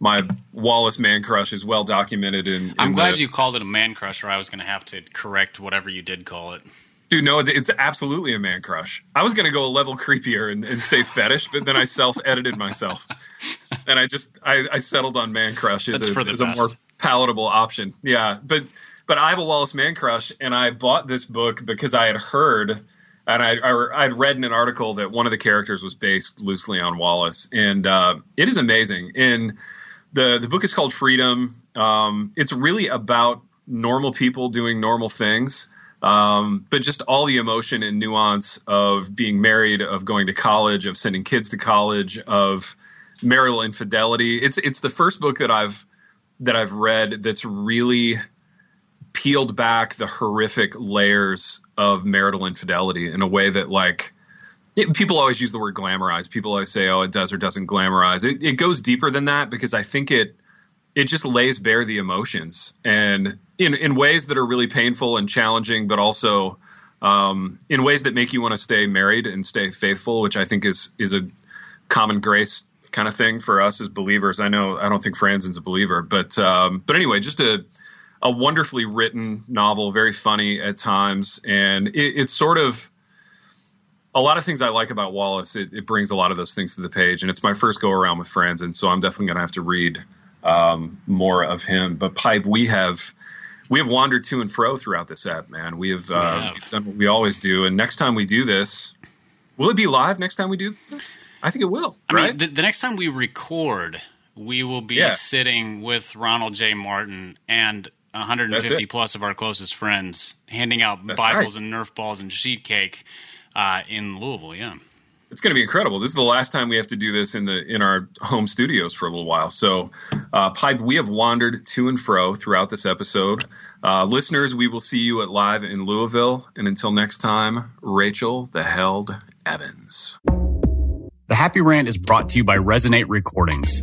my Wallace man crush is well documented. In, in I'm glad the, you called it a man crush, or I was going to have to correct whatever you did call it. Dude, no, it's, it's absolutely a man crush. I was going to go a level creepier and, and say fetish, but then I self edited myself, and I just I, I, settled on man crush as, a, as a more palatable option. Yeah, but but I have a Wallace man crush, and I bought this book because I had heard and I, I would read in an article that one of the characters was based loosely on Wallace, and uh, it is amazing. And the the book is called Freedom. Um, it's really about normal people doing normal things, um, but just all the emotion and nuance of being married, of going to college, of sending kids to college, of marital infidelity. It's it's the first book that I've that I've read that's really peeled back the horrific layers of marital infidelity in a way that like it, people always use the word glamorize. People always say, "Oh, it does or doesn't glamorize." It, it goes deeper than that because I think it it just lays bare the emotions and in in ways that are really painful and challenging, but also um, in ways that make you want to stay married and stay faithful, which I think is is a common grace kind of thing for us as believers. I know I don't think Franzen's a believer, but um, but anyway, just a a wonderfully written novel, very funny at times, and it, it's sort of a lot of things I like about Wallace. It, it, brings a lot of those things to the page, and it's my first go around with Franzen, and so I'm definitely going to have to read um, more of him. But Pipe, we have we have wandered to and fro throughout this app, man. We have, uh, have. done what we always do, and next time we do this, will it be live? Next time we do this, I think it will. I right? mean, the, the next time we record, we will be yeah. sitting with Ronald J. Martin and 150 plus of our closest friends handing out That's Bibles right. and Nerf balls and sheet cake uh, in Louisville. Yeah, it's going to be incredible. This is the last time we have to do this in the in our home studios for a little while. So, uh, pipe, we have wandered to and fro throughout this episode. Uh, listeners, we will see you at live in Louisville. And until next time, Rachel the Held Evans. The Happy Rant is brought to you by Resonate Recordings.